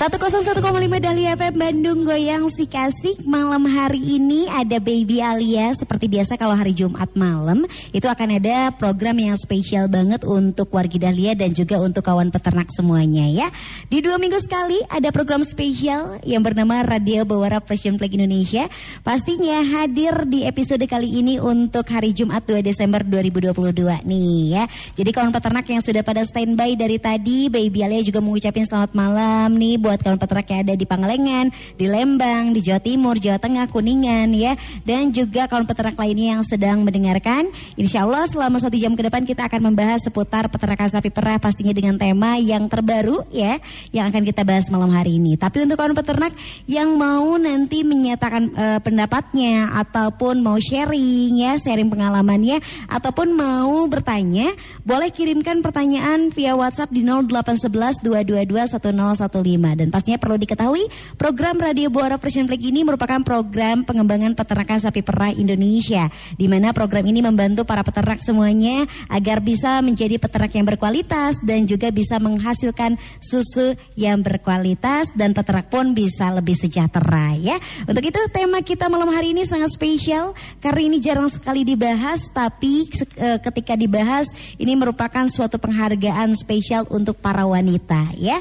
101,5 Dahlia FM Bandung Goyang si kasih malam hari ini ada Baby Alia seperti biasa kalau hari Jumat malam itu akan ada program yang spesial banget untuk warga Dahlia dan juga untuk kawan peternak semuanya ya. Di dua minggu sekali ada program spesial yang bernama Radio Bawara Fashion Flag Indonesia. Pastinya hadir di episode kali ini untuk hari Jumat 2 Desember 2022 nih ya. Jadi kawan peternak yang sudah pada standby dari tadi Baby Alia juga mengucapkan selamat malam nih buat kawan peternak yang ada di Pangalengan, di Lembang, di Jawa Timur, Jawa Tengah, Kuningan ya. Dan juga kawan peternak lainnya yang sedang mendengarkan. Insya Allah selama satu jam ke depan kita akan membahas seputar peternakan sapi perah pastinya dengan tema yang terbaru ya. Yang akan kita bahas malam hari ini. Tapi untuk kawan peternak yang mau nanti menyatakan uh, pendapatnya ataupun mau sharing ya, sharing pengalamannya ataupun mau bertanya, boleh kirimkan pertanyaan via WhatsApp di 0811 222 1015 dan pastinya perlu diketahui program Radio Buara Persian Flag ini merupakan program pengembangan peternakan sapi perah Indonesia di mana program ini membantu para peternak semuanya agar bisa menjadi peternak yang berkualitas dan juga bisa menghasilkan susu yang berkualitas dan peternak pun bisa lebih sejahtera ya. Untuk itu tema kita malam hari ini sangat spesial karena ini jarang sekali dibahas tapi e, ketika dibahas ini merupakan suatu penghargaan spesial untuk para wanita ya.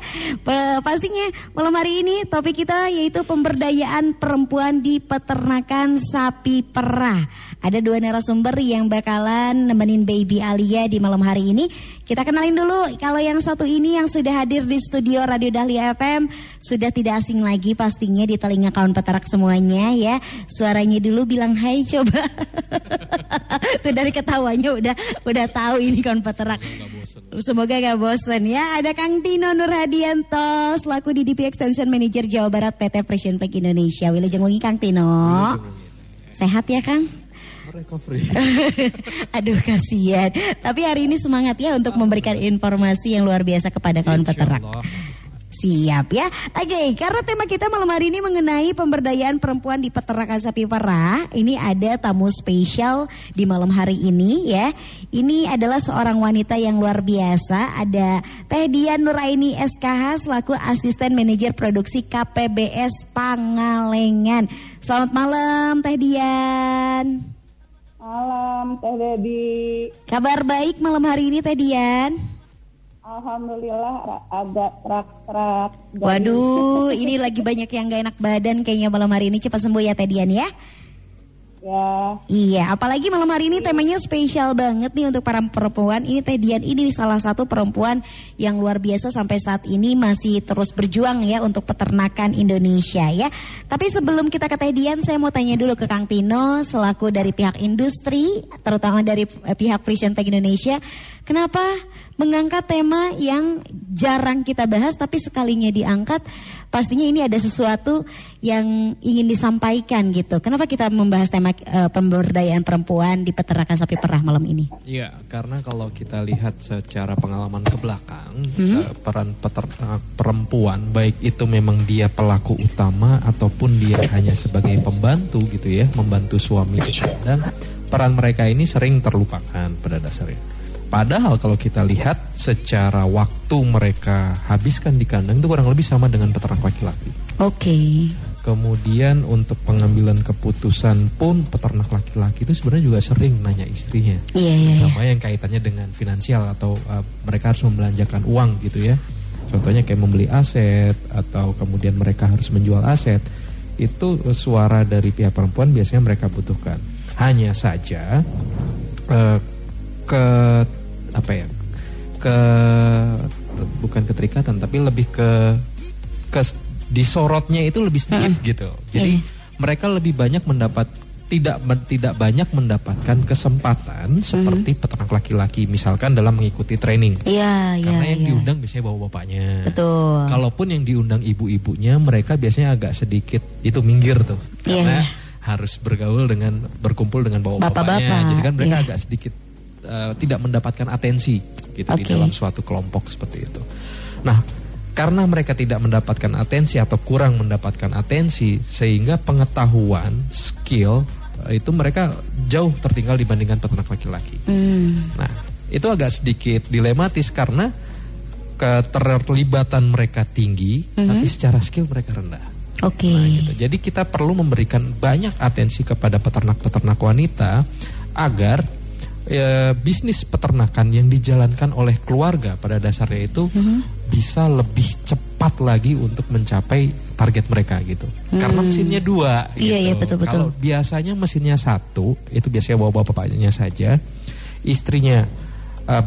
Pastinya malam hari ini topik kita yaitu pemberdayaan perempuan di peternakan sapi perah. Ada dua narasumber yang bakalan nemenin baby Alia di malam hari ini. Kita kenalin dulu kalau yang satu ini yang sudah hadir di studio Radio Dahlia FM sudah tidak asing lagi pastinya di telinga kawan peternak semuanya ya. Suaranya dulu bilang hai coba. Tuh dari ketawanya udah udah tahu ini kawan peternak. Semoga gak bosen ya. Ada Kang Tino Nurhadianto selaku DDP Extension Manager Jawa Barat PT Fashion Pack Indonesia. Wilujeng wengi Kang Tino. Sehat ya Kang? Recovery. Aduh kasihan. Tapi hari ini semangat ya untuk memberikan informasi yang luar biasa kepada kawan peternak. Siap ya. Oke, okay, karena tema kita malam hari ini mengenai pemberdayaan perempuan di peternakan sapi perah. Ini ada tamu spesial di malam hari ini ya. Ini adalah seorang wanita yang luar biasa. Ada Teh Dian Nuraini SKH selaku asisten manajer produksi KPBS Pangalengan. Selamat malam Teh Dian. Malam Teh Debi. Kabar baik malam hari ini Teh Dian. Alhamdulillah agak terak-terak. Waduh, ini lagi banyak yang gak enak badan kayaknya malam hari ini cepat sembuh ya Teh Dian ya. Ya. Iya, apalagi malam hari ini temanya spesial banget nih untuk para perempuan. Ini Teh Dian ini salah satu perempuan yang luar biasa sampai saat ini masih terus berjuang ya untuk peternakan Indonesia ya. Tapi sebelum kita ke Teh Dian, saya mau tanya dulu ke Kang Tino selaku dari pihak industri, terutama dari eh, pihak Frisian Pack Indonesia, kenapa mengangkat tema yang jarang kita bahas tapi sekalinya diangkat pastinya ini ada sesuatu yang ingin disampaikan gitu. Kenapa kita membahas tema uh, pemberdayaan perempuan di peternakan sapi perah malam ini? Iya, karena kalau kita lihat secara pengalaman ke belakang hmm? uh, peran peternak perempuan baik itu memang dia pelaku utama ataupun dia hanya sebagai pembantu gitu ya, membantu suami dan peran mereka ini sering terlupakan pada dasarnya. Padahal kalau kita lihat secara waktu mereka habiskan di kandang itu kurang lebih sama dengan peternak laki-laki. Oke. Okay. Kemudian untuk pengambilan keputusan pun peternak laki-laki itu sebenarnya juga sering nanya istrinya. Iya, yeah, iya. Yeah, yang kaitannya dengan finansial atau uh, mereka harus membelanjakan uang gitu ya. Contohnya kayak membeli aset atau kemudian mereka harus menjual aset. Itu suara dari pihak perempuan biasanya mereka butuhkan. Hanya saja uh, ke apa ya ke bukan keterikatan tapi lebih ke ke disorotnya itu lebih sedikit hmm. gitu. Jadi hmm. mereka lebih banyak mendapat tidak tidak banyak mendapatkan kesempatan hmm. seperti peternak laki-laki misalkan dalam mengikuti training. Iya, iya. Karena yang ya. diundang biasanya bawa bapaknya. Betul. Kalaupun yang diundang ibu-ibunya mereka biasanya agak sedikit itu minggir tuh. Iya, karena ya. harus bergaul dengan berkumpul dengan bawa Bapak-bapak. Jadi kan mereka ya. agak sedikit eh, tidak mendapatkan atensi gitu di Oke. dalam suatu kelompok seperti itu. Nah, karena mereka tidak mendapatkan atensi atau kurang mendapatkan atensi sehingga pengetahuan, skill eh, itu mereka jauh tertinggal dibandingkan peternak laki-laki. Hmm. Nah, itu agak sedikit dilematis karena keterlibatan mereka tinggi, tapi secara skill mereka rendah. Oke. Nah, gitu. Jadi kita perlu memberikan banyak atensi kepada peternak-peternak wanita agar eh, bisnis peternakan yang dijalankan oleh keluarga pada dasarnya itu bisa lebih cepat lagi untuk mencapai target mereka gitu. Karena mesinnya dua. Iya, gitu. iya, betul-betul. Kalau biasanya mesinnya satu, itu biasanya bawa bapaknya saja, istrinya eh,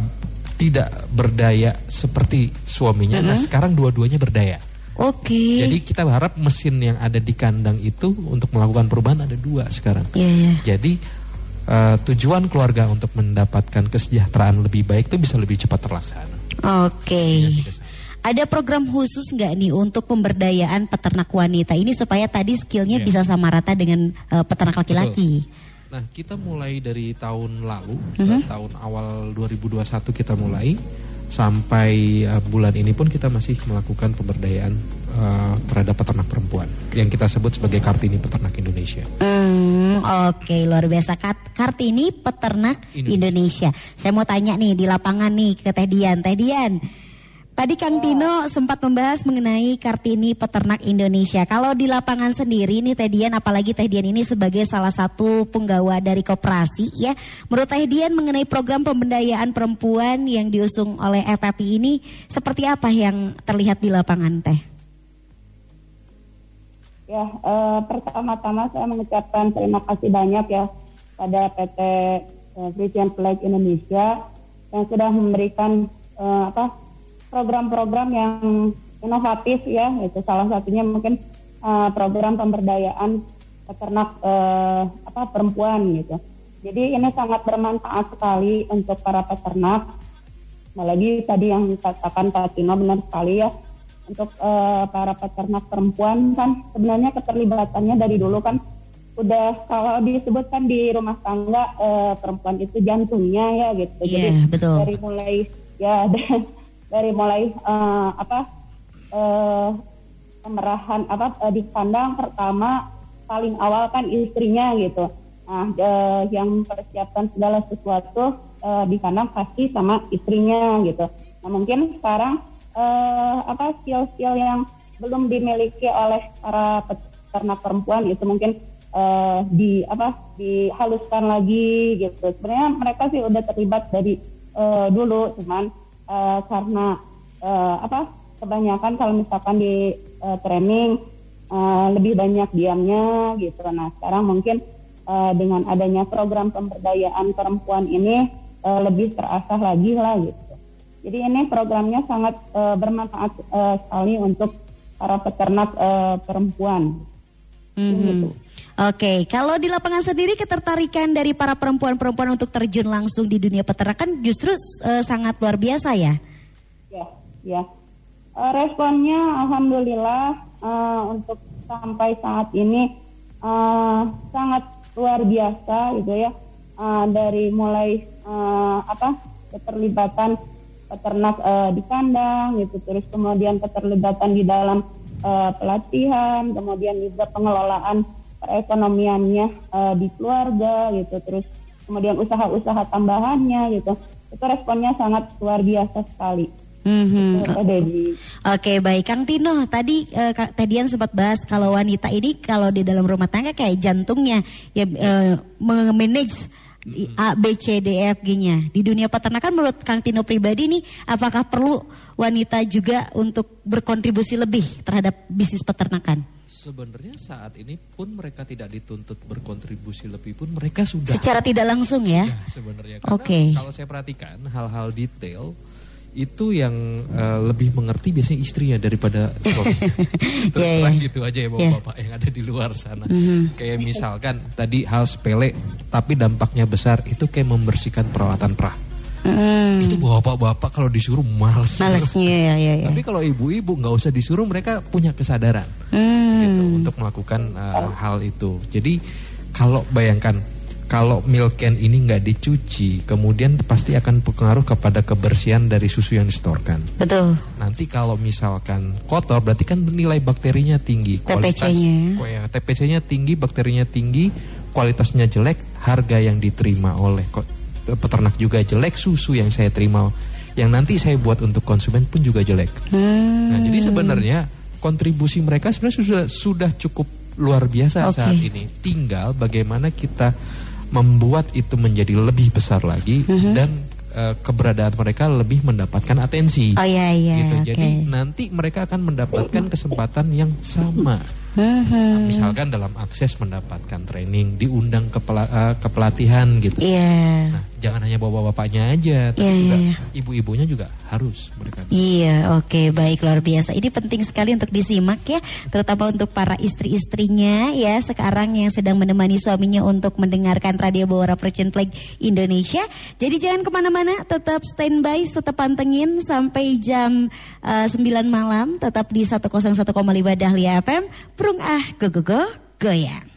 tidak berdaya seperti suaminya. Nah, sekarang dua-duanya berdaya. Oke. Jadi kita berharap mesin yang ada di kandang itu untuk melakukan perubahan ada dua sekarang. Iya, iya. Jadi eh, tujuan keluarga untuk mendapatkan kesejahteraan lebih baik itu bisa lebih cepat terlaksana. Oke. Iya ke sana. Ada program khusus nggak nih untuk pemberdayaan peternak wanita ini supaya tadi skillnya Iya. bisa sama rata dengan eh, peternak laki-laki? Nah kita mulai dari tahun lalu, Mhm. eh, tahun awal 2021 kita mulai sampai eh, bulan ini pun kita masih melakukan pemberdayaan eh, terhadap peternak perempuan yang kita sebut sebagai Kartini Peternak Indonesia. Hmm, oke luar biasa. Kat- Kartini peternak Indonesia. Saya mau tanya nih di lapangan nih ke Teh Dian. Teh Dian, tadi Kang Tino sempat membahas mengenai Kartini peternak Indonesia. Kalau di lapangan sendiri nih Teh Dian, apalagi Teh Dian ini sebagai salah satu penggawa dari koperasi ya. Menurut Teh Dian mengenai program pemberdayaan perempuan yang diusung oleh FFI ini seperti apa yang terlihat di lapangan Teh? Ya, eh, pertama-tama saya mengucapkan terima kasih banyak ya pada PT eh, Frisian Flag Indonesia yang sudah memberikan eh, apa program-program yang inovatif ya, itu salah satunya mungkin eh, program pemberdayaan peternak eh, apa perempuan gitu. Jadi ini sangat bermanfaat sekali untuk para peternak. Apalagi tadi yang dikatakan Pak Tino benar sekali ya untuk eh, para peternak perempuan kan sebenarnya keterlibatannya dari dulu kan udah kalau disebutkan di rumah tangga eh, perempuan itu jantungnya ya gitu. Iya, betul. dari mulai ya dari mulai eh, apa eh, pemerahan apa eh, di kandang pertama paling awal kan istrinya gitu. Nah, eh, yang mempersiapkan segala sesuatu eh, di kandang pasti sama istrinya gitu. Nah, mungkin sekarang eh, apa skill-skill yang belum dimiliki oleh para peternak perempuan itu mungkin eh, di apa dihaluskan lagi gitu. Sebenarnya mereka sih udah terlibat dari eh, dulu, cuman eh, karena eh, apa kebanyakan kalau misalkan di eh, training eh, lebih banyak diamnya gitu. Nah sekarang mungkin eh, dengan adanya program pemberdayaan perempuan ini eh, lebih terasah lagi lah gitu. Jadi ini programnya sangat eh, bermanfaat eh, sekali untuk para peternak eh, perempuan. Mhm. Oke, kalau di lapangan sendiri ketertarikan dari para perempuan-perempuan untuk terjun langsung di dunia peternakan justru eh, sangat luar biasa ya. Ya, ya. Eh, responnya alhamdulillah eh, untuk sampai saat ini eh, sangat luar biasa gitu ya. Eh, dari mulai eh, apa keterlibatan peternak eh, di kandang gitu, terus kemudian keterlibatan di dalam eh, pelatihan, kemudian juga pengelolaan perekonomiannya eh, di keluarga gitu, terus kemudian usaha-usaha tambahannya gitu. Itu responnya sangat luar biasa sekali. Mhm. Dedi. Oke baik Kang Tino tadi eh, Kak Tedian sempat bahas kalau wanita ini kalau di dalam rumah tangga kayak jantungnya ya eh, memanage A B C D E F G-nya. Di dunia peternakan menurut Kang Tino pribadi nih apakah perlu wanita juga untuk berkontribusi lebih terhadap bisnis peternakan? Sebenarnya saat ini pun mereka tidak dituntut berkontribusi lebih pun mereka sudah Secara tidak langsung ya. Ya, sebenarnya karena Oke. kalau saya perhatikan hal-hal detail itu yang eh, lebih mengerti biasanya istrinya daripada suami. Terus Iya, terang iya. gitu aja ya Iya. bapak-bapak yang ada di luar sana. Kayak misalkan tadi hal sepele tapi dampaknya besar itu kayak membersihkan peralatan perah. Hmm, Itu bapak-bapak kalau disuruh males. malesnya ya ya ya. Tapi kalau ibu-ibu nggak usah disuruh mereka punya kesadaran Hmm. gitu untuk melakukan uh, hal itu. Jadi kalau bayangkan kalau milk can ini nggak dicuci, kemudian pasti akan berpengaruh kepada kebersihan dari susu yang distorkan. Betul. Nanti kalau misalkan kotor, berarti kan nilai bakterinya tinggi, TPC-nya. kualitas ya, TPC-nya tinggi, bakterinya tinggi, kualitasnya jelek, harga yang diterima oleh peternak juga jelek, susu yang saya terima, yang nanti saya buat untuk konsumen pun juga jelek. Nah, jadi sebenarnya kontribusi mereka sebenarnya sudah sudah cukup luar biasa Oke. saat ini. Tinggal bagaimana kita membuat itu menjadi lebih besar lagi dan eh, keberadaan mereka lebih mendapatkan atensi. Oh iya iya. gitu. oke. Jadi nanti mereka akan mendapatkan kesempatan yang sama. Mhm. Nah, misalkan dalam akses mendapatkan training, diundang ke, eh, ke pelatihan gitu. Iya. Nah, jangan hanya bawa bapaknya aja, tapi Iya, juga iya, ibu-ibunya juga harus mereka. Iya, oke, baik luar biasa. Ini penting sekali untuk disimak ya, terutama untuk para istri-istrinya ya sekarang yang sedang menemani suaminya untuk mendengarkan Radio Bawara Persian Flag Indonesia. Jadi jangan ke mana-mana, tetap standby, tetap pantengin sampai jam eh, 9 malam, tetap di 101,5 Dahlia FM. Prung ah, go go go, goyang.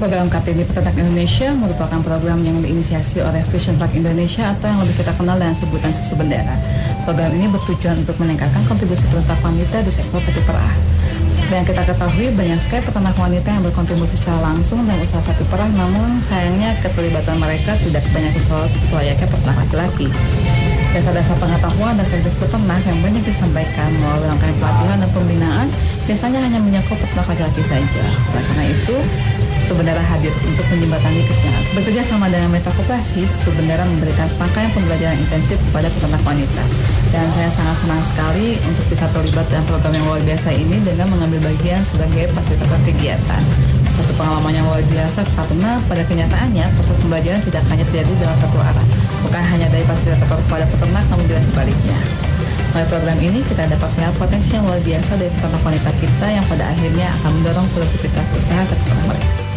Program Kartini Peternak Indonesia merupakan program yang diinisiasi oleh Vision Flag Indonesia atau yang lebih kita kenal dengan sebutan susu bendera. Program ini bertujuan untuk meningkatkan kontribusi peternak wanita di sektor sapi perah. Dan yang kita ketahui banyak sekali peternak wanita yang berkontribusi secara langsung dalam usaha sapi perah, namun sayangnya keterlibatan mereka tidak sebanyak selayaknya peternak laki-laki. Dasar-dasar pengetahuan dan teknis peternak yang banyak disampaikan melalui rangkaian pelatihan dan pembinaan biasanya hanya menyangkut peternak laki-laki saja. Oleh karena itu, Bendera hadir untuk menjembatani kesenjangan. Bekerja sama dengan Meta Koperasi, Susu Bendera memberikan serangkaian pembelajaran intensif kepada peternak wanita. Dan saya sangat senang sekali untuk bisa terlibat dalam program yang luar biasa ini dengan mengambil bagian sebagai fasilitator kegiatan. Suatu pengalaman yang luar biasa karena pada kenyataannya proses pembelajaran tidak hanya terjadi dalam satu arah, bukan hanya dari fasilitator kepada peternak, namun juga sebaliknya. Melalui program ini kita dapat melihat potensi yang luar biasa dari peternak wanita kita yang pada akhirnya akan mendorong produktivitas usaha sektor mereka.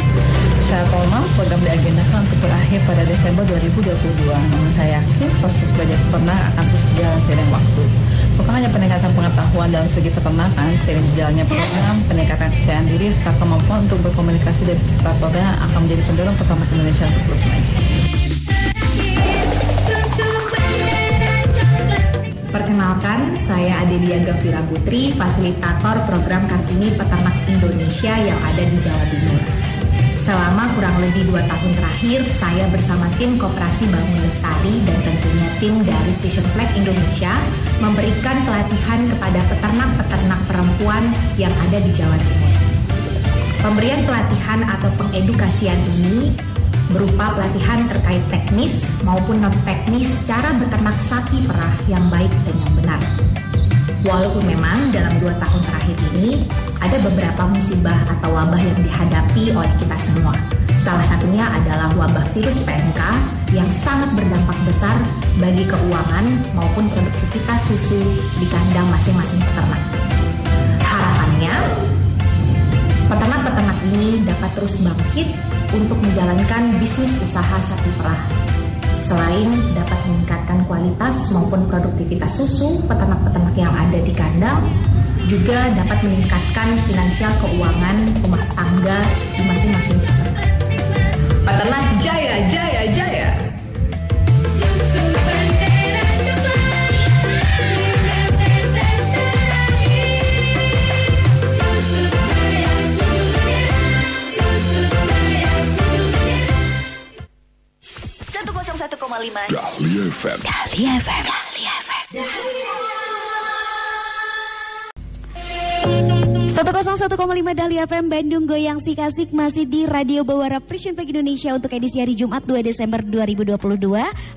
Secara formal, program diagendakan untuk berakhir pada Desember 2022. Namun saya yakin proses belajar peternak akan terus berjalan seiring waktu. Bukan hanya peningkatan pengetahuan dalam segi peternakan, seiring berjalannya program, peningkatan kepercayaan diri, serta kemampuan untuk berkomunikasi dari peserta program akan menjadi pendorong peternak Indonesia untuk terus maju. Perkenalkan, saya Adelia Gavira Putri, fasilitator program Kartini Peternak Indonesia yang ada di Jawa Timur. Selama kurang lebih dua tahun terakhir, saya bersama tim Koperasi Bangun Lestari dan tentunya tim dari Vision Flag Indonesia memberikan pelatihan kepada peternak-peternak perempuan yang ada di Jawa Timur. Pemberian pelatihan atau pengedukasian ini berupa pelatihan terkait teknis maupun non-teknis cara beternak sapi perah yang baik dan yang benar. Walaupun memang dalam dua tahun terakhir ini ada beberapa musibah atau wabah yang dihadapi oleh kita semua. Salah satunya adalah wabah virus PMK yang sangat berdampak besar bagi keuangan maupun produktivitas susu di kandang masing-masing peternak. Harapannya, peternak-peternak ini dapat terus bangkit untuk menjalankan bisnis usaha sapi perah. Selain dapat meningkatkan kualitas maupun produktivitas susu peternak-peternak yang ada di kandang, juga dapat meningkatkan finansial keuangan rumah tangga di masing-masing peternak. Peternak jaya, jaya, jaya! Dahlia FM. Dahlia FM. Dahlia FM. 101,5 Dahlia FM Bandung Goyang Sikasik masih di Radio Bawara Frisian Flag Indonesia untuk edisi hari Jumat 2 Desember 2022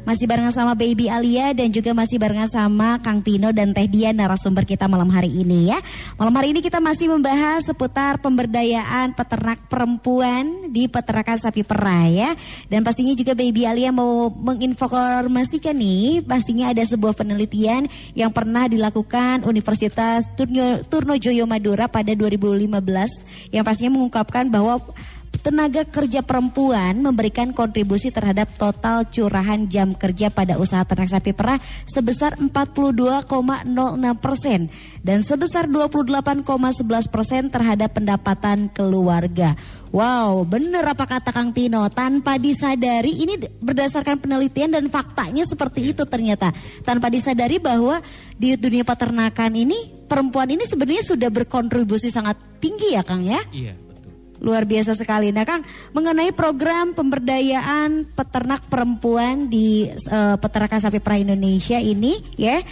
masih barengan sama Baby Alia dan juga masih barengan sama Kang Tino dan Teh Dian narasumber kita malam hari ini ya. Malam hari ini kita masih membahas seputar pemberdayaan peternak perempuan di peternakan sapi perah ya. Dan pastinya juga Baby Alia mau menginformasikan nih pastinya ada sebuah penelitian yang pernah dilakukan Universitas Turno, Turnojoyo Madura pada 2015 yang pastinya mengungkapkan bahwa tenaga kerja perempuan memberikan kontribusi terhadap total curahan jam kerja pada usaha ternak sapi perah sebesar 42,06 persen dan sebesar 28,11 persen terhadap pendapatan keluarga. Wow, bener apa kata Kang Tino? Tanpa disadari ini berdasarkan penelitian dan faktanya seperti itu ternyata. Tanpa disadari bahwa di dunia peternakan ini perempuan ini sebenarnya sudah berkontribusi sangat tinggi ya Kang ya? Iya, betul. Luar biasa sekali. Nah Kang, mengenai program pemberdayaan peternak perempuan di uh, peternakan sapi perah Indonesia ini ya,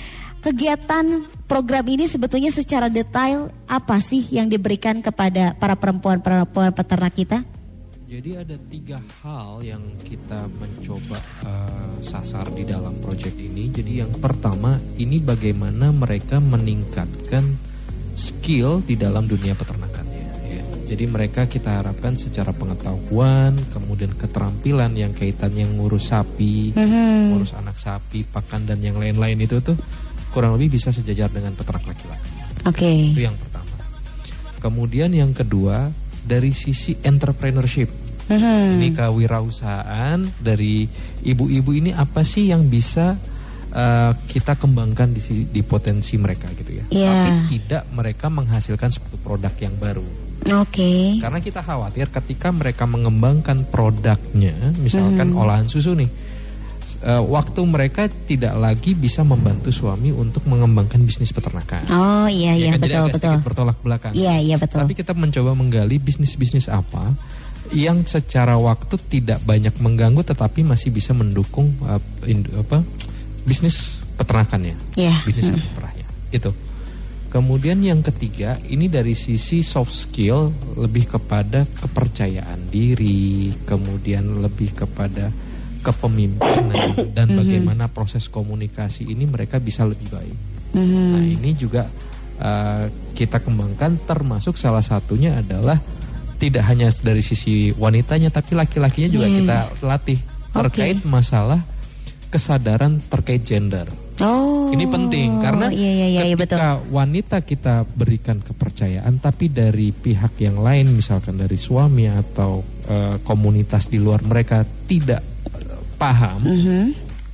kegiatan program ini sebetulnya secara detail apa sih yang diberikan kepada para perempuan-perempuan peternak kita? Jadi ada tiga hal yang kita mencoba uh, sasar di dalam proyek ini. Jadi yang pertama ini bagaimana mereka meningkatkan skill di dalam dunia peternakannya. Ya. Jadi mereka kita harapkan secara pengetahuan, kemudian keterampilan yang kaitannya ngurus sapi, Mhm. ngurus anak sapi, pakan dan yang lain-lain itu tuh kurang lebih bisa sejajar dengan peternak laki-laki. Oke. Itu yang pertama. Kemudian yang kedua dari sisi entrepreneurship. Mhm. Ini kewirausahaan dari ibu-ibu ini apa sih yang bisa uh, kita kembangkan di, di potensi mereka gitu ya. Iya. Tapi tidak mereka menghasilkan suatu produk yang baru. Oke. Karena kita khawatir ketika mereka mengembangkan produknya, misalkan Hmm. olahan susu nih, uh, waktu mereka tidak lagi bisa membantu suami untuk mengembangkan bisnis peternakan. Oh iya iya Ya kan, jadi betul agak betul. bertolak belakang. Iya iya betul. Tapi kita mencoba menggali bisnis-bisnis apa yang secara waktu tidak banyak mengganggu tetapi masih bisa mendukung uh, in- apa bisnis peternakannya, Iya. bisnis sapi perahnya. Itu. Kemudian yang ketiga, ini dari sisi soft skill lebih kepada kepercayaan diri, kemudian lebih kepada kepemimpinan dan bagaimana proses komunikasi ini mereka bisa lebih baik. Mhm. Nah ini juga uh, kita kembangkan termasuk salah satunya adalah tidak hanya dari sisi wanitanya tapi laki-lakinya juga Iya. kita latih terkait masalah kesadaran terkait gender. Oh. Ini penting karena iya iya iya, iya betul. ketika wanita kita berikan kepercayaan tapi dari pihak yang lain misalkan dari suami atau uh, komunitas di luar mereka tidak uh, paham, Mhm.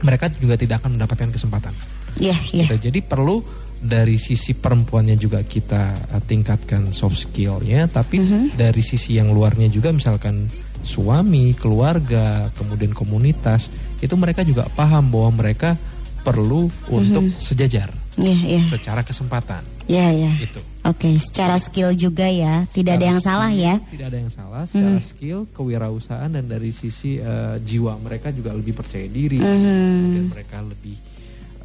mereka juga tidak akan mendapatkan kesempatan. Iya iya. Gitu. Jadi perlu dari sisi perempuannya juga kita uh, tingkatkan soft skillnya, tapi Mhm. dari sisi yang luarnya juga misalkan suami, keluarga, kemudian komunitas itu mereka juga paham bahwa mereka perlu untuk sejajar Iya iya. secara kesempatan Iya iya. itu. Oke, secara skill juga ya. Tidak ada yang salah skill, ya. Tidak ada yang salah secara skill, kewirausahaan dan dari sisi uh, jiwa mereka juga lebih percaya diri, kemudian mereka lebih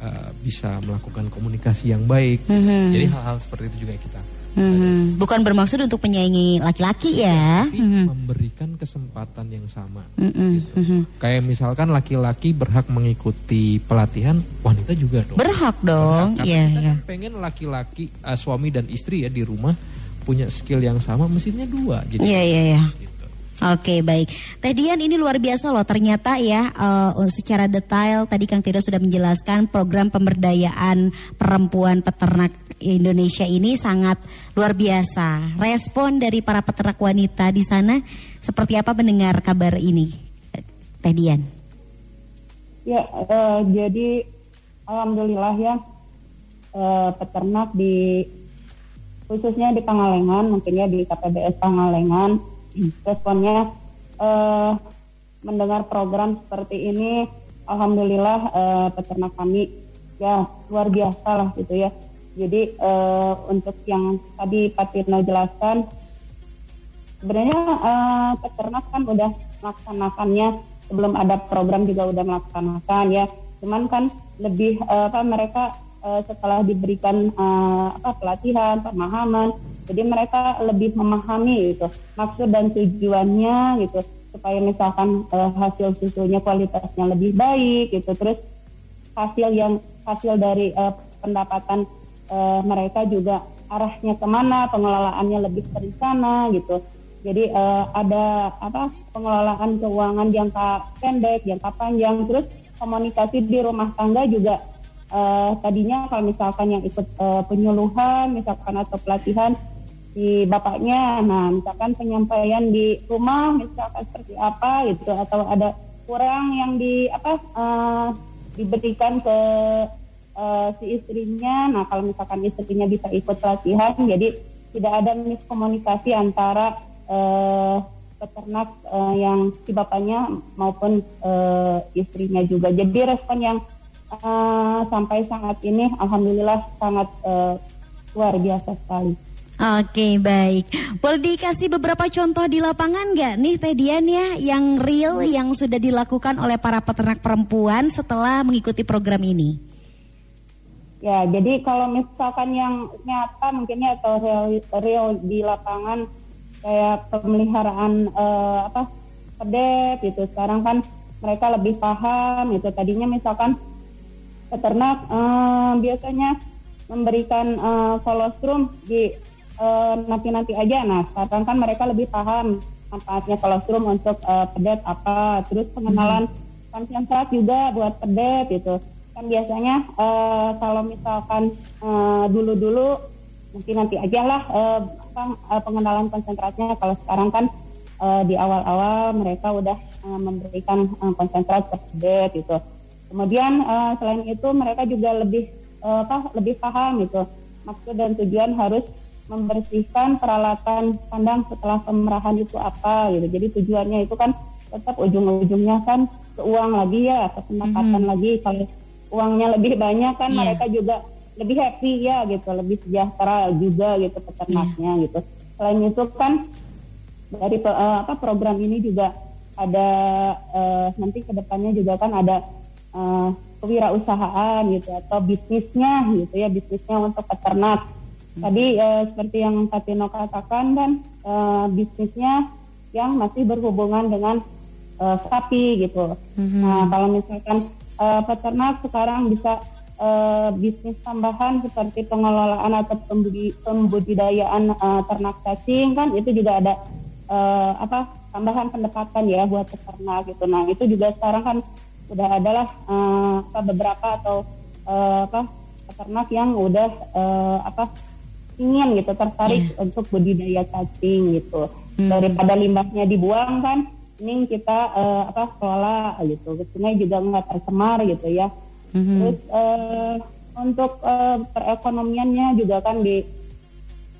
uh, bisa melakukan komunikasi yang baik. Jadi hal-hal seperti itu juga kita Mhm. Bukan bermaksud untuk menyaingi laki-laki ya. tapi memberikan kesempatan yang sama. Mhm, gitu. mhm. Kayak misalkan laki-laki berhak mengikuti pelatihan, wanita juga dong. Berhak dong. Iya kita iya. kan pengen laki-laki uh, suami dan istri ya di rumah punya skill yang sama, mesinnya dua. Jadi Iya iya iya. gitu. Oke baik, Teh Dian ini luar biasa loh ternyata ya eh, secara detail tadi Kang Tiro sudah menjelaskan program pemberdayaan perempuan peternak Indonesia ini sangat luar biasa. Respon dari para peternak wanita di sana seperti apa mendengar kabar ini, Eh, Teh Dian? Ya, eh, jadi alhamdulillah ya eh, peternak di khususnya di Pangalengan, mungkin ya di KPBS Pangalengan, responnya eh, mendengar program seperti ini, alhamdulillah eh, peternak kami ya luar biasa lah gitu ya. Jadi eh, untuk yang tadi Pak Tirno jelaskan, sebenarnya eh, peternak kan udah melaksanakannya sebelum ada program juga udah melaksanakan ya cuman kan lebih eh, apa mereka eh, setelah diberikan eh, apa pelatihan pemahaman. Jadi mereka lebih memahami gitu maksud dan tujuannya gitu supaya misalkan eh, hasil susunya kualitasnya lebih baik gitu. Terus hasil yang hasil dari eh, pendapatan eh, mereka juga arahnya ke mana pengelolaannya lebih terencana gitu. Jadi eh, ada apa pengelolaan keuangan jangka pendek jangka panjang. Terus komunikasi di rumah tangga juga eh, tadinya kalau misalkan yang ikut eh, penyuluhan misalkan atau pelatihan si bapaknya. Nah, misalkan penyampaian di rumah misalkan seperti apa gitu atau ada kurang yang di apa uh, diberikan ke uh, si istrinya. Nah, kalau misalkan istrinya bisa ikut pelatihan, jadi tidak ada miskomunikasi antara uh, peternak uh, yang si bapaknya maupun uh, istrinya juga. Jadi respon yang uh, sampai saat ini, alhamdulillah sangat uh, luar biasa sekali. Oke baik, boleh dikasih beberapa contoh di lapangan nggak nih Teh Dian ya yang real yang sudah dilakukan oleh para peternak perempuan setelah mengikuti program ini? Ya, jadi kalau misalkan yang nyata mungkinnya atau real, real di lapangan kayak pemeliharaan uh, apa pedet gitu. Sekarang kan mereka lebih paham itu tadinya misalkan peternak uh, biasanya memberikan uh, colostrum di uh, nanti-nanti aja. Nah, sekarang kan mereka lebih paham manfaatnya kolostrum untuk uh, pedet apa, terus pengenalan hmm. konsentrat juga buat pedet gitu. Kan biasanya uh, kalau misalkan uh, dulu-dulu mungkin nanti aja lah uh, uh, pengenalan konsentratnya. Kalau sekarang kan uh, di awal-awal mereka udah uh, memberikan uh, konsentrat pedet gitu. Kemudian uh, selain itu mereka juga lebih uh, apa lebih paham gitu maksud dan tujuan harus membersihkan peralatan kandang setelah pemerahan itu apa gitu. Jadi tujuannya itu kan tetap ujung-ujungnya kan ke uang lagi ya, ke pendapatan mm-hmm. lagi. Kalau uangnya lebih banyak kan yeah. mereka juga lebih happy ya gitu, lebih sejahtera juga gitu peternaknya yeah. gitu. Selain itu kan dari uh, apa program ini juga ada uh, nanti ke depannya juga kan ada uh, kewirausahaan gitu atau bisnisnya gitu ya bisnisnya untuk peternak Tadi uh, seperti yang Katino katakan dan uh, bisnisnya yang masih berhubungan dengan uh, sapi gitu. Mm-hmm. Nah kalau misalkan uh, peternak sekarang bisa uh, bisnis tambahan seperti pengelolaan atau pembudi, pembudidayaan uh, ternak cacing kan itu juga ada uh, apa tambahan pendapatan ya buat peternak gitu. Nah itu juga sekarang kan sudah adalah uh, beberapa atau uh, apa peternak yang udah uh, apa ingin gitu tertarik yeah. untuk budidaya cacing gitu hmm. daripada limbahnya dibuang kan ini kita uh, apa kelola gitu sungai juga nggak tercemar gitu ya hmm. terus uh, untuk uh, perekonomiannya juga kan di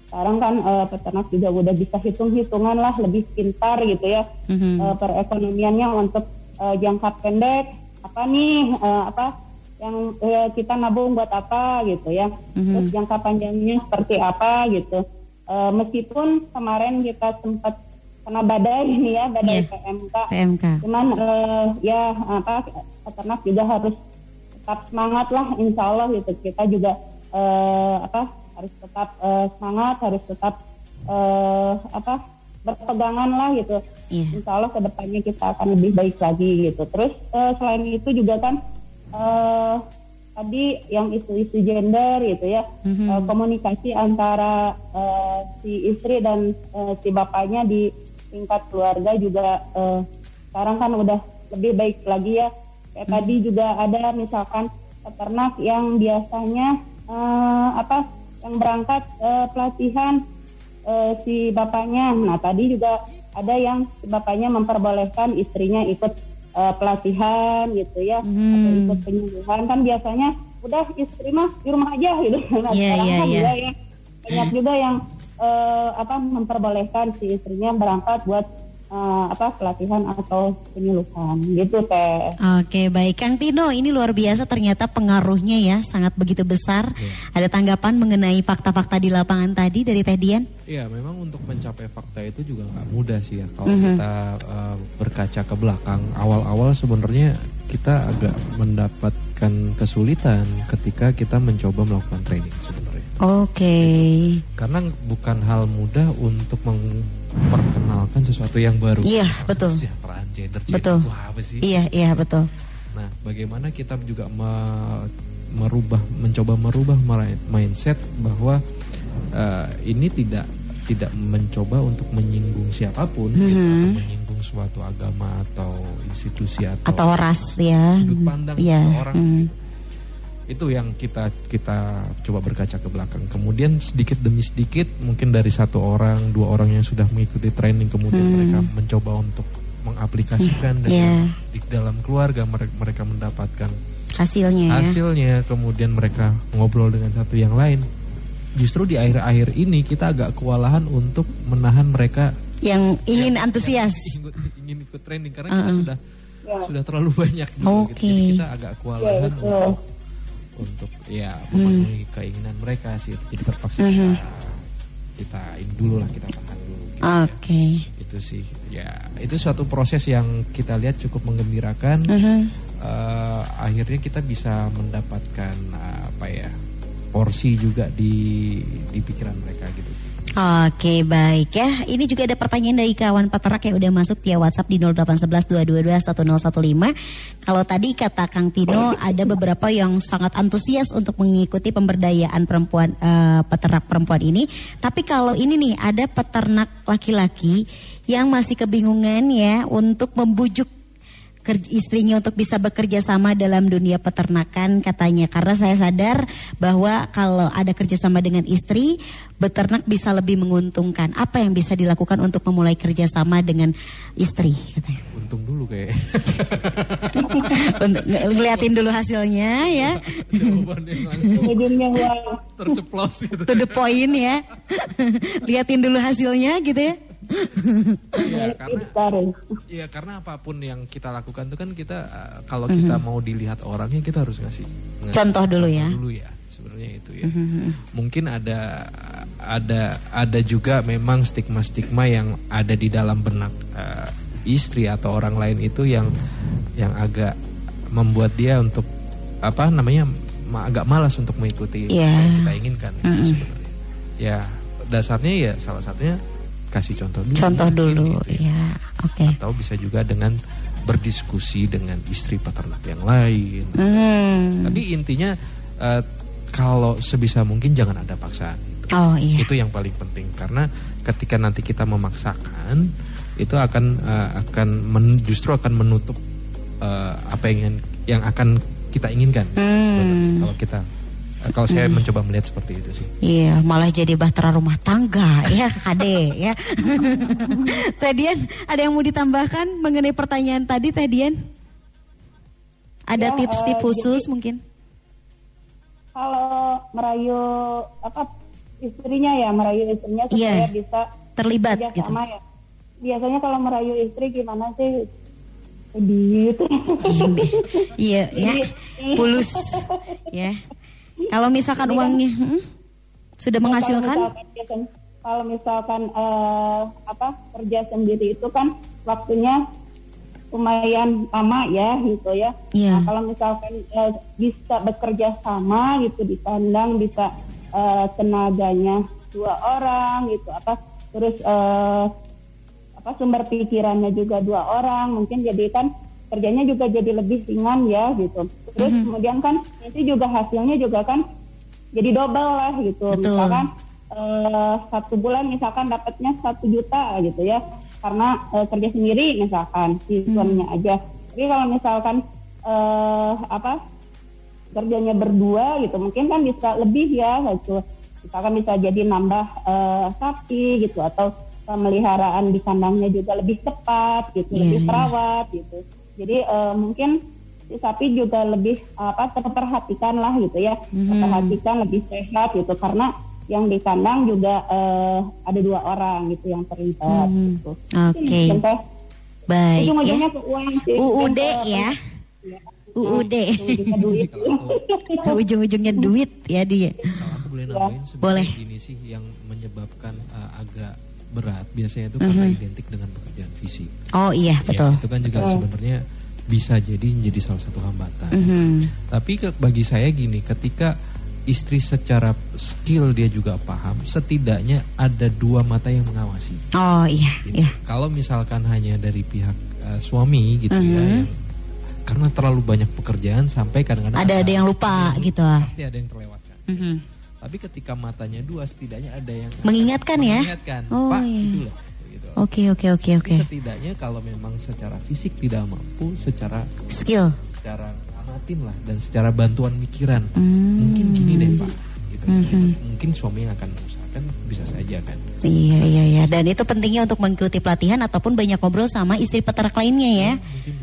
sekarang kan uh, peternak juga udah bisa hitung-hitungan lah lebih pintar gitu ya mm-hmm. uh, perekonomiannya untuk uh, jangka pendek apa nih uh, apa yang eh, kita nabung buat apa gitu ya mm-hmm. terus jangka panjangnya seperti apa gitu uh, meskipun kemarin kita sempat kena badai ini ya badai yeah. PMK, PMK cuman uh, ya apa peternak juga harus tetap semangat lah insya Allah gitu kita juga uh, apa harus tetap uh, semangat harus tetap uh, apa berpegangan lah gitu yeah. insya Allah ke depannya kita akan lebih baik lagi gitu terus uh, selain itu juga kan uh, tadi yang isu-isu gender gitu ya mm-hmm. uh, komunikasi antara uh, si istri dan uh, si bapaknya di tingkat keluarga juga uh, sekarang kan udah lebih baik lagi ya kayak mm-hmm. tadi juga ada misalkan peternak yang biasanya uh, apa yang berangkat uh, pelatihan uh, si bapaknya nah tadi juga ada yang si bapaknya memperbolehkan istrinya ikut uh, pelatihan gitu ya hmm. atau ikut penyuluhan kan biasanya udah istri mah di rumah aja gitu nah, yeah, sekarang yeah, kan yeah. juga ya banyak juga yang uh, apa memperbolehkan si istrinya berangkat buat uh, apa pelatihan atau penyuluhan gitu teh. Oke baik Kang Tino ini luar biasa ternyata pengaruhnya ya sangat begitu besar. Ya. Ada tanggapan mengenai fakta-fakta di lapangan tadi dari Teh Dian? Iya memang untuk mencapai fakta itu juga nggak mudah sih ya kalau mm -hmm. kita uh, berkaca ke belakang awal-awal sebenarnya kita agak mendapatkan kesulitan ketika kita mencoba melakukan training sebenarnya. Oke. Okay. Karena bukan hal mudah untuk memperkenalkan sesuatu yang baru. Iya, betul. Kesejahteraan gender, betul. itu apa sih? Iya, iya, betul. Nah, bagaimana kita juga me merubah mencoba merubah mindset bahwa uh, ini tidak tidak mencoba untuk menyinggung siapa pun mm -hmm. gitu, atau menyinggung suatu agama atau institusi atau atau ras ya sudut pandang yeah. seorang mm. Itu yang kita kita coba berkaca ke belakang. Kemudian sedikit demi sedikit mungkin dari satu orang, dua orang yang sudah mengikuti training kemudian mereka mencoba untuk mengaplikasikan dan Iya. di dalam keluarga mereka, mereka mendapatkan Hasilnya ya. hasilnya kemudian mereka ngobrol dengan satu yang lain justru di akhir-akhir ini kita agak kewalahan untuk menahan mereka Yang ingin antusias. ingin, ingin ikut training karena kita sudah sudah terlalu banyak gitu, gitu. jadi kita agak kewalahan betul. untuk untuk ya memenuhi keinginan mereka sih jadi terpaksa kita kita ini dulu lah kita tahan dulu gitu. Oke. itu sih ya itu suatu proses yang kita lihat cukup menggembirakan Mhm. Eh, akhirnya kita bisa mendapatkan apa ya porsi juga di di pikiran mereka gitu. Oke baik ya. Ini juga ada pertanyaan dari kawan peternak yang udah masuk via WhatsApp di 0811-222-1015 Kalau tadi kata Kang Tino ada beberapa yang sangat antusias untuk mengikuti pemberdayaan perempuan eh, peternak perempuan ini. Tapi kalau ini nih ada peternak laki-laki yang masih kebingungan ya untuk membujuk istrinya untuk bisa bekerja sama dalam dunia peternakan katanya. Karena saya sadar bahwa kalau ada kerjasama dengan istri beternak bisa lebih menguntungkan. Apa yang bisa dilakukan untuk memulai kerjasama dengan istri katanya? Untung dulu kayak. Untuk nge- ngeliatin dulu hasilnya ya. Ujungnya wow. terceplos gitu. to the point ya. Liatin dulu hasilnya gitu ya ya karena besar ya. ya karena apa pun yang kita lakukan itu kan kita eh, kalau kita mau dilihat orangnya kita harus ngasih, ngasih contoh dulu ya. dulu ya sebenarnya itu ya. Mungkin ada ada ada juga memang stigma stigma yang ada di dalam benak eh, istri atau orang lain itu yang yang agak membuat dia untuk apa namanya ma- agak malas untuk mengikuti Iya. apa yang kita inginkan itu sebenarnya. Ya dasarnya ya salah satunya kasih contoh dulu contoh dulu gitu ya. ya oke atau bisa juga dengan berdiskusi dengan istri peternak yang lain Hmm. tapi intinya eh, kalau sebisa mungkin jangan ada paksaan. oh iya Itu yang paling penting karena ketika nanti kita memaksakan itu akan eh, akan men- justru akan menutup eh, apa yang yang akan kita inginkan. sebenarnya. Kalau kita kalau saya mencoba melihat seperti itu sih. Iya, malah jadi bahtera rumah tangga ya Kade ya. Tedian, ada yang mau ditambahkan mengenai pertanyaan tadi Tedian? Ada Ya, tips-tips eh, khusus jadi- mungkin? kalau merayu apa istrinya ya merayu istrinya supaya Iya. bisa Terlibat gitu. sama ya biasanya kalau merayu istri gimana sih gitu Iya, ya. Pulus ya. Kalau misalkan uangnya hmm, sudah Kalau menghasilkan? misalkan biasanya- kalau misalkan eh, apa kerja sendiri itu kan waktunya lumayan lama ya gitu ya. Iya. Nah, kalau misalkan eh, bisa bekerja sama gitu di kandang bisa eh, tenaganya dua orang gitu apa terus eh, apa sumber pikirannya juga dua orang mungkin jadi kan kerjanya juga jadi lebih ringan ya gitu. Terus Mhm. kemudian kan nanti juga hasilnya juga kan jadi double lah gitu. Betul. Misalkan eh, satu bulan misalkan dapatnya satu juta gitu ya karena eh, kerja sendiri misalkan si Hmm. suaminya aja. Tapi kalau misalkan eh, apa kerjanya berdua gitu mungkin kan bisa lebih ya gitu. Misalkan bisa jadi nambah eh, sapi gitu atau pemeliharaan di kandangnya juga lebih cepat gitu, Iya, lebih iya. terawat gitu. Jadi eh, mungkin si sapi juga lebih apa terperhatikan lah gitu ya, Mhm. terperhatikan lebih sehat gitu karena yang di kandang juga eh, ada dua orang gitu yang terlibat Mhm. gitu. Oke. Contoh, Baik ya. ujung-ujungnya ke uang sih. UUD eh, ya. ya. UUD. Ujung-ujungnya duit. Kalau aku, Ujung-ujungnya duit ya dia. kalau aku boleh nambahin sebenarnya Boleh. gini sih yang menyebabkan eh, agak berat biasanya itu karena identik dengan pekerjaan fisik. Oh iya Ya, betul. itu kan juga sebenarnya bisa jadi menjadi salah satu hambatan. Mhm. Tapi ke, bagi saya gini, ketika istri secara skill dia juga paham, setidaknya ada dua mata yang mengawasi. Oh iya gitu. iya. Kalau misalkan hanya dari pihak eh, suami gitu ya, Mhm. yang, karena terlalu banyak pekerjaan sampai kadang-kadang Ada ada yang lupa gitu. pasti ada yang terlewatkan. Mhm. Tapi ketika matanya dua, setidaknya ada yang Mengingatkan ya? mengingatkan, Oh, Pak iya. itu loh. Gitu. Oke oke oke oke. Setidaknya kalau memang secara fisik tidak mampu, secara Skill. secara nasihatin lah dan secara bantuan mikiran Hmm. mungkin gini deh pak gitu. Itu mungkin suami yang akan mengusahakan bisa saja kan Iya iya iya dan itu pentingnya untuk mengikuti pelatihan ataupun banyak ngobrol sama istri peternak lainnya ya. mungkin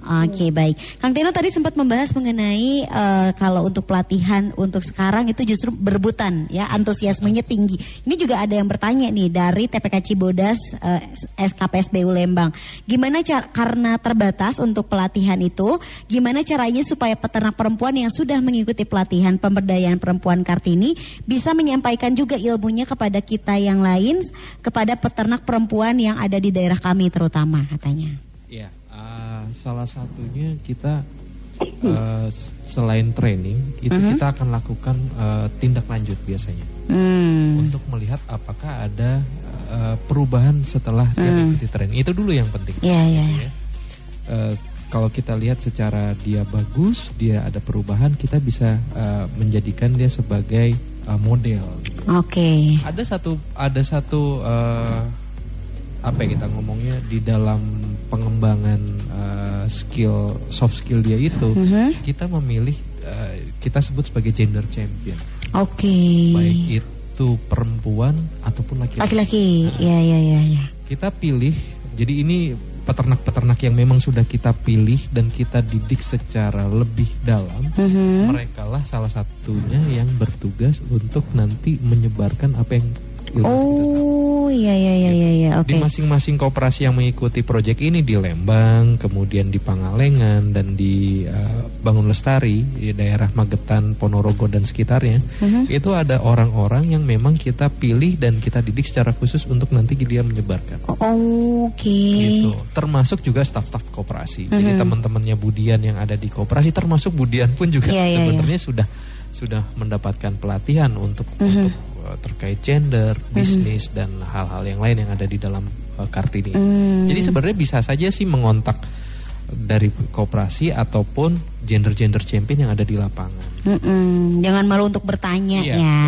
Oke baik, Kang Tino tadi sempat membahas mengenai eh, kalau untuk pelatihan untuk sekarang itu justru berebutan ya antusiasmenya tinggi. Ini juga ada yang bertanya nih dari TPK Cibodas eh, SKPSBU Lembang, gimana cara karena terbatas untuk pelatihan itu, gimana caranya supaya peternak perempuan yang sudah mengikuti pelatihan pemberdayaan perempuan Kartini bisa menyampaikan juga ilmunya kepada kita yang lain, kepada peternak perempuan yang ada di daerah kami terutama katanya. Ya, uh, salah satunya kita uh, selain training itu kita akan lakukan uh, tindak lanjut biasanya Hmm. untuk melihat apakah ada uh, perubahan setelah dia mengikuti training. Itu dulu yang penting. Iya, iya, Gitu ya. Uh, kalau kita lihat secara dia bagus, dia ada perubahan, kita bisa uh, menjadikan dia sebagai uh, model. Oke. Ada satu ada satu eh, apa ya kita ngomongnya di dalam pengembangan eh, skill soft skill dia itu Mhm. kita memilih eh, kita sebut sebagai gender champion Oke. baik itu perempuan ataupun laki-laki. Laki-laki. Ya ya ya ya. Kita pilih jadi ini peternak-peternak yang memang sudah kita pilih dan kita didik secara lebih dalam. Mhm. Mereka lah salah satunya yang bertugas untuk nanti menyebarkan apa yang. Oh iya iya iya iya ya. Di oke. masing-masing koperasi yang mengikuti proyek ini di Lembang, kemudian di Pangalengan dan di eh, Bangun Lestari di daerah Magetan, Ponorogo dan sekitarnya, Mhm. itu ada orang-orang yang memang kita pilih dan kita didik secara khusus untuk nanti dia menyebarkan. Oh, Oke. Gitu. Termasuk juga staf-staf koperasi. Jadi teman-temannya Budian yang ada di koperasi, termasuk Budian pun juga Mhm. Iya, iya, sebenarnya sudah sudah mendapatkan pelatihan untuk Mhm. untuk uh, terkait gender, bisnis dan hal-hal yang lain yang ada di dalam uh, Kartini. Hmm. Jadi sebenarnya bisa saja sih mengontak dari koperasi ataupun gender-gender champion yang ada di lapangan. Mm-mm, Jangan malu untuk bertanya Iya, ya.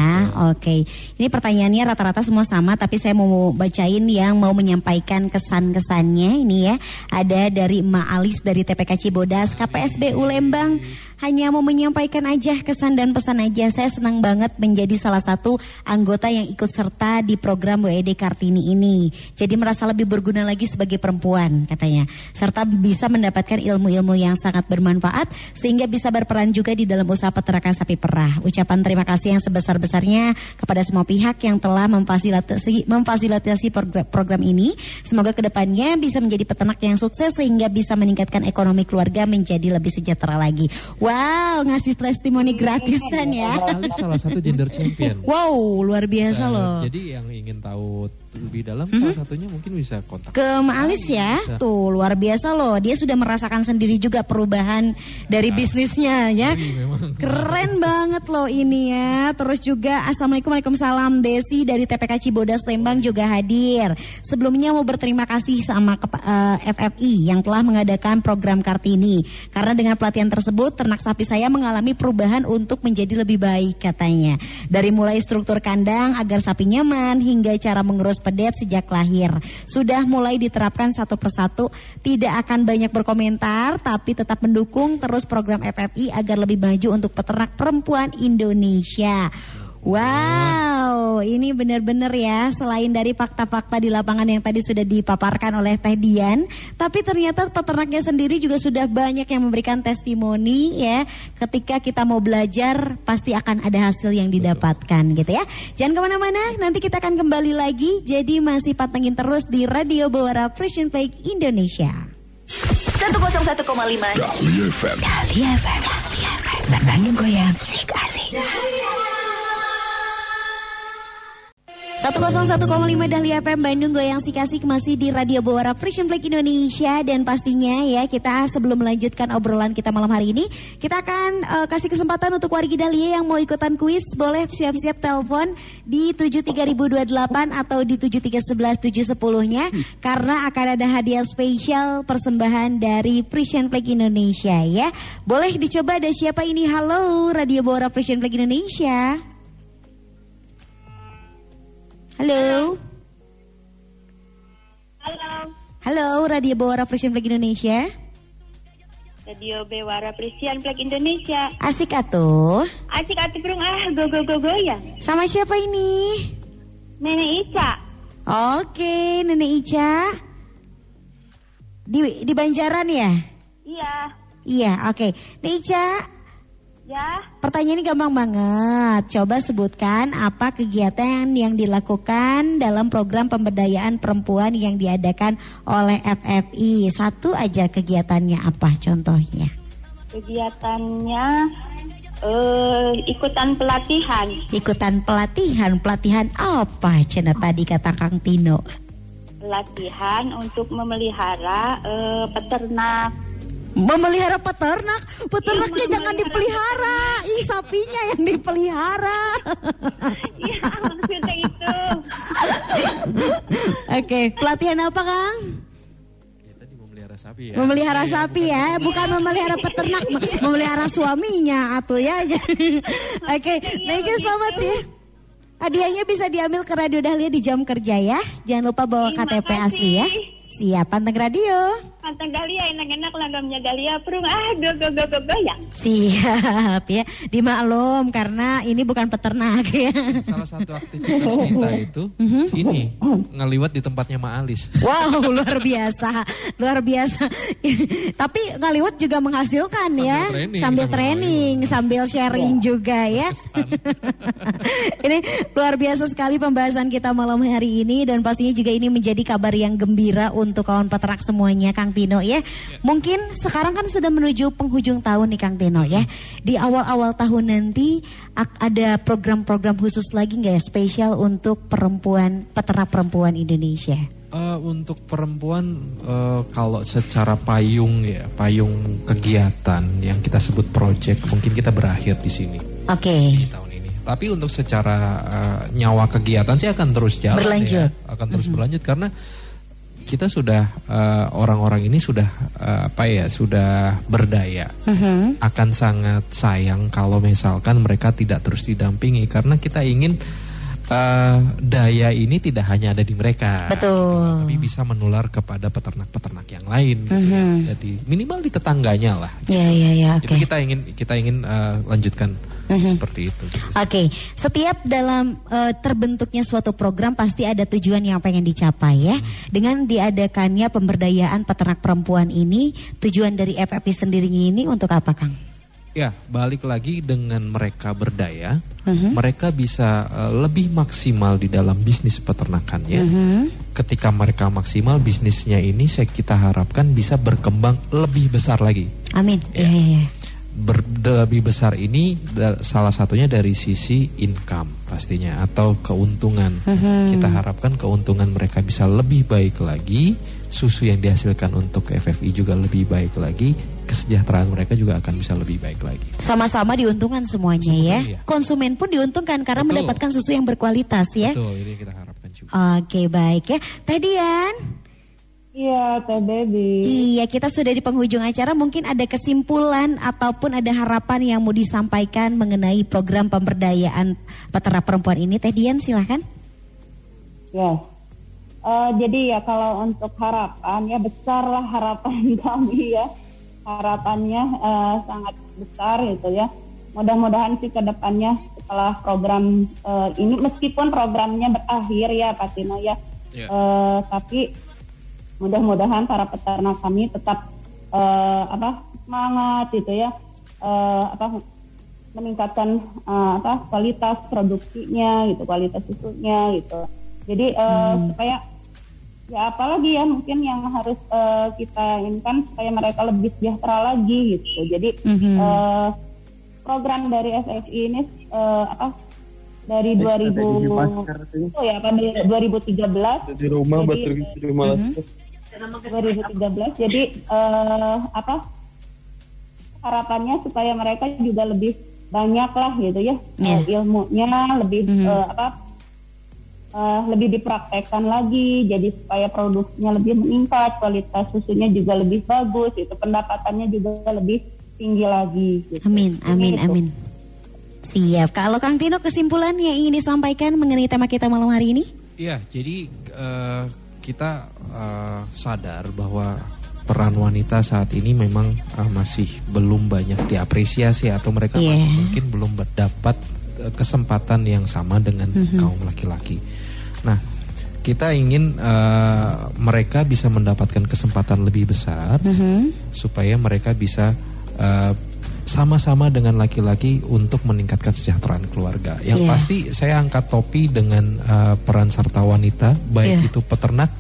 Oke. Ini pertanyaannya rata-rata semua sama tapi saya mau bacain yang mau menyampaikan kesan-kesannya ini ya. Ada dari Emak Alis dari TPK Cibodas, KPSBU Lembang. Hanya mau menyampaikan aja kesan dan pesan aja. Saya senang banget menjadi salah satu anggota yang ikut serta di program WED Kartini ini. Jadi merasa lebih berguna lagi sebagai perempuan katanya. Serta bisa mendapatkan ilmu-ilmu yang sangat bermanfaat sehingga bisa berperan juga di dalam usaha peternakan sapi perah. Ucapan terima kasih yang sebesar-besarnya kepada semua pihak yang telah memfasilitasi memfasilitasi program, ini. Semoga ke depannya bisa menjadi peternak yang sukses sehingga bisa meningkatkan ekonomi keluarga menjadi lebih sejahtera lagi. Wow, ngasih testimoni gratisan ya. Salah satu gender champion. Wow, luar biasa Uh, loh. Jadi yang ingin tahu lebih dalam Mhm. salah satunya mungkin bisa kontak. ke Maalis ya. Bisa. Tuh luar biasa loh. Dia sudah merasakan sendiri juga perubahan dari bisnisnya ya. Keren banget loh ini ya. Terus juga Assalamualaikum Waalaikumsalam Desi dari TPK Cibodas Lembang juga hadir. Sebelumnya mau berterima kasih sama kepa- eh, FFI yang telah mengadakan program Kartini. Karena dengan pelatihan tersebut ternak sapi saya mengalami perubahan untuk menjadi lebih baik katanya. Dari mulai struktur kandang agar sapi nyaman hingga cara mengurus pedet sejak lahir. Sudah mulai diterapkan satu persatu. Tidak akan banyak berkomentar tapi tetap mendukung terus program FFI agar lebih maju untuk peternak perempuan Indonesia. Wow, ini benar-benar ya selain dari fakta-fakta di lapangan yang tadi sudah dipaparkan oleh Teh Dian, tapi ternyata peternaknya sendiri juga sudah banyak yang memberikan testimoni ya. Ketika kita mau belajar pasti akan ada hasil yang didapatkan gitu ya. Jangan ke mana-mana, nanti kita akan kembali lagi. Jadi masih patengin terus di Radio Bawara Frisian Flag Indonesia. 101,5 Dahlia FM. Dahlia FM. Bandung Goyang. Sik asik. 101,5 Dahlia FM Bandung Goyang Sikasik masih di Radio Bawara Frisian Flag Indonesia. Dan pastinya ya kita sebelum melanjutkan obrolan kita malam hari ini kita akan eh, kasih kesempatan untuk wargi Dahlia yang mau ikutan kuis. Boleh siap-siap telepon di 73028 atau di 7311710 nya karena akan ada hadiah spesial persembahan dari Frisian Flag Indonesia ya. Boleh dicoba ada siapa ini? Halo Radio Bawara Frisian Flag Indonesia Halo. Halo. Halo, Radio Bawara Frisian Flag Indonesia. Radio Bewara Prisian Flag Indonesia. Asik atuh. Asik atuh burung ah go go go goyang. Sama siapa ini? Nenek Ica. Oke, Nenek Ica. Di di Banjaran ya? Iya. Iya, oke. Nenek Ica, Ya. pertanyaan ini gampang banget. Coba sebutkan apa kegiatan yang dilakukan dalam program pemberdayaan perempuan yang diadakan oleh FFI. Satu aja kegiatannya apa contohnya? Kegiatannya eh ikutan pelatihan. Ikutan pelatihan, pelatihan apa? Cina tadi kata Kang Tino. Pelatihan untuk memelihara eh, peternak. Memelihara peternak, peternaknya Iya, jangan dipelihara. Ih, sapinya yang dipelihara. Iya, maksudnya itu. Oke, pelatihan apa, Kang? Ya tadi memelihara sapi ya. Memelihara Iya, sapi ya, bukan memelihara peternak, memelihara suaminya atau ya. Oke, Nega selamat ya. Hadiahnya bisa diambil ke Radio Dahlia di jam kerja ya. Jangan lupa bawa Terima KTP kasih. asli ya. Siap, panteng radio. Pantang Dahlia enak-enak langgamnya Dahlia perung ah go go go go goyang. Siap ya, dimaklum karena ini bukan peternak ya. Salah satu aktivitas kita itu Mhm. ini ngeliwat di tempatnya Ma Alis. Wow, luar biasa, luar biasa. Tapi ngaliwat juga menghasilkan Sambil ya, training, sambil sambil training, sambil sharing juga ya. ini luar biasa sekali pembahasan kita malam hari ini dan pastinya juga ini menjadi kabar yang gembira untuk kawan peternak semuanya, Kang Tino ya. Mungkin sekarang kan sudah menuju penghujung tahun nih Kang Tino ya. Di awal-awal tahun nanti ada program-program khusus lagi nggak ya spesial untuk perempuan peternak perempuan Indonesia? Eh, untuk perempuan eh, kalau secara payung ya payung kegiatan yang kita sebut project mungkin kita berakhir di sini Oke. di tahun ini. Tapi untuk secara eh, nyawa kegiatan sih akan terus jalan Berlanjut. ya, akan terus berlanjut karena kita sudah eh, orang-orang ini sudah eh, apa ya sudah berdaya. Akan sangat sayang kalau misalkan mereka tidak terus didampingi karena kita ingin eh, daya ini tidak hanya ada di mereka, Betul. tapi bisa menular kepada peternak-peternak yang lain. Gitu ya. Jadi minimal di tetangganya lah. Ya ya ya oke. Itu kita ingin kita ingin eh, lanjutkan seperti itu. gitu. Oke, setiap dalam eh, terbentuknya suatu program pasti ada tujuan yang pengen dicapai ya. Dengan diadakannya pemberdayaan peternak perempuan ini, tujuan dari FFP sendirinya ini untuk apa, Kang? Ya, balik lagi dengan mereka berdaya, mereka bisa eh, lebih maksimal di dalam bisnis peternakannya. Ketika mereka maksimal bisnisnya ini, saya kita harapkan bisa berkembang lebih besar lagi. Amin. Ya. Iya, iya, iya. Ber- lebih besar ini da- salah satunya dari sisi income pastinya atau keuntungan. Kita harapkan keuntungan mereka bisa lebih baik lagi, susu yang dihasilkan untuk FFI juga lebih baik lagi, kesejahteraan mereka juga akan bisa lebih baik lagi. Sama-sama diuntungkan semuanya Semuanya, ya. iya. Konsumen pun diuntungkan karena Betul. mendapatkan susu yang berkualitas ya. Betul, ini yang kita harapkan juga. Oke, baik ya. Teh Dian. Iya, Teh Baby. Iya, kita sudah di penghujung acara. Mungkin ada kesimpulan ataupun ada harapan yang mau disampaikan mengenai program pemberdayaan peternak perempuan ini. Teh Dian, silahkan. Ya. Eh, jadi ya kalau untuk harapan ya besar lah harapan kami ya. Harapannya eh, sangat besar gitu ya. Mudah-mudahan sih ke depannya setelah program eh, ini meskipun programnya berakhir ya Pak Tino ya. Ya. Eh, tapi mudah-mudahan para peternak kami tetap eh, apa semangat gitu ya. Eh, apa meningkatkan eh, apa kualitas produksinya gitu, kualitas susunya gitu. Jadi eh, supaya ya apalagi ya mungkin yang harus eh, kita inginkan supaya mereka lebih sejahtera lagi gitu. Jadi eh, program dari SFI ini eh, apa dari 2000 oh ya apa dari 2013 di rumah buat Jadi, di rumah Mhm. 2013 jadi eh, apa harapannya supaya mereka juga lebih banyak lah gitu ya eh, ilmunya lebih eh, apa eh, lebih dipraktekkan lagi jadi supaya produksinya lebih meningkat kualitas susunya juga lebih bagus itu pendapatannya juga lebih tinggi lagi gitu. Amin, amin, Gitu. amin. Siap. Kalau Kang Tino kesimpulan yang ingin disampaikan mengenai tema kita malam hari ini? Iya, jadi eh, kita eh, sadar bahwa peran wanita saat ini memang uh, masih belum banyak diapresiasi atau mereka Yeah. mungkin belum mendapat uh, kesempatan yang sama dengan kaum laki-laki. Nah, kita ingin uh, mereka bisa mendapatkan kesempatan lebih besar supaya mereka bisa uh, sama-sama dengan laki-laki untuk meningkatkan kesejahteraan keluarga. Yang Iya. pasti saya angkat topi dengan uh, peran serta wanita, baik Iya. itu peternak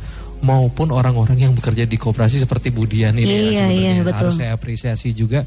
maupun orang-orang yang bekerja di koperasi seperti Budian ini ya, Iya, sebenarnya. iya, betul. harus saya apresiasi juga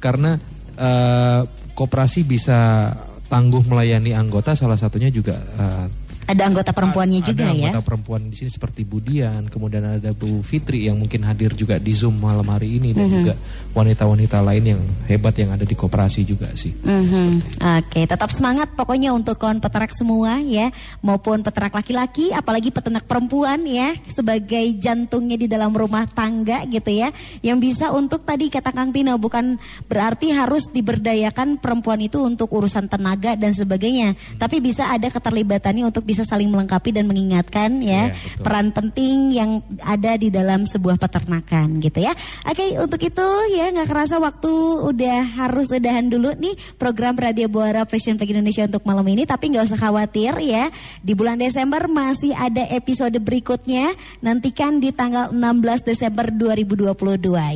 karena uh, koperasi bisa tangguh melayani anggota salah satunya juga uh, Ada anggota perempuannya ada juga ya. anggota perempuan di sini seperti Budian, kemudian ada Bu Fitri yang mungkin hadir juga di Zoom malam hari ini dan juga wanita-wanita lain yang hebat yang ada di koperasi juga sih. Mhm. Oke, tetap semangat pokoknya untuk kawan peternak semua ya, maupun peternak laki-laki, apalagi peternak perempuan ya, sebagai jantungnya di dalam rumah tangga gitu ya, yang bisa untuk tadi kata Kang Tino bukan berarti harus diberdayakan perempuan itu untuk urusan tenaga dan sebagainya, tapi bisa ada keterlibatannya untuk bisa saling melengkapi dan mengingatkan ya Iya, betul. peran penting yang ada di dalam sebuah peternakan gitu ya. Oke, untuk itu ya nggak kerasa waktu udah harus udahan dulu nih program Radio Buara Fashion Flag Indonesia untuk malam ini tapi nggak usah khawatir ya. Di bulan Desember masih ada episode berikutnya. Nantikan di tanggal 16 Desember 2022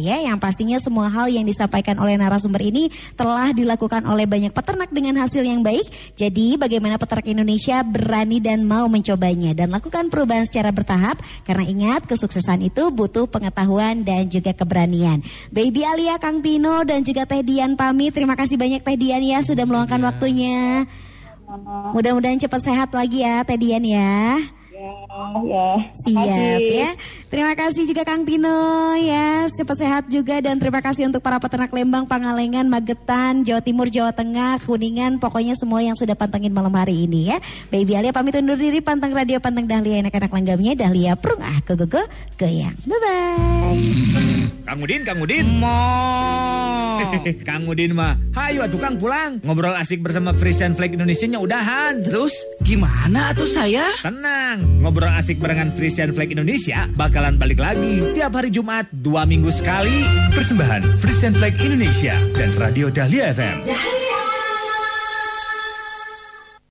ya. Yang pastinya semua hal yang disampaikan oleh narasumber ini telah dilakukan oleh banyak peternak dengan hasil yang baik. Jadi bagaimana peternak Indonesia berani dan mau mencobanya dan lakukan perubahan secara bertahap karena ingat kesuksesan itu butuh pengetahuan dan juga keberanian. Baby Alia, Kang Tino dan juga Teh Dian pamit. Terima kasih banyak Teh Dian ya sudah meluangkan waktunya. Mudah-mudahan cepat sehat lagi ya Teh Dian ya. Ya, ya. Siap ya. Terima kasih juga Kang Tino ya. Cepat sehat juga dan terima kasih untuk para peternak Lembang, Pangalengan, Magetan, Jawa Timur, Jawa Tengah, Kuningan, pokoknya semua yang sudah pantengin malam hari ini ya. Baby Alia pamit undur diri pantang radio pantang Dahlia anak-anak langgamnya Dahlia Prung ah go go go goyang. Bye bye. Kang Udin, Kang Udin. Kang Udin mah, hayu atuh Kang pulang. Ngobrol asik bersama Frisian Flag Indonesia-nya udahan. Terus gimana tuh saya? Tenang, ngobrol asik barengan Frisian Flag Indonesia bakalan balik lagi tiap hari Jumat dua minggu sekali. Persembahan Frisian Flag Indonesia dan Radio Dahlia FM.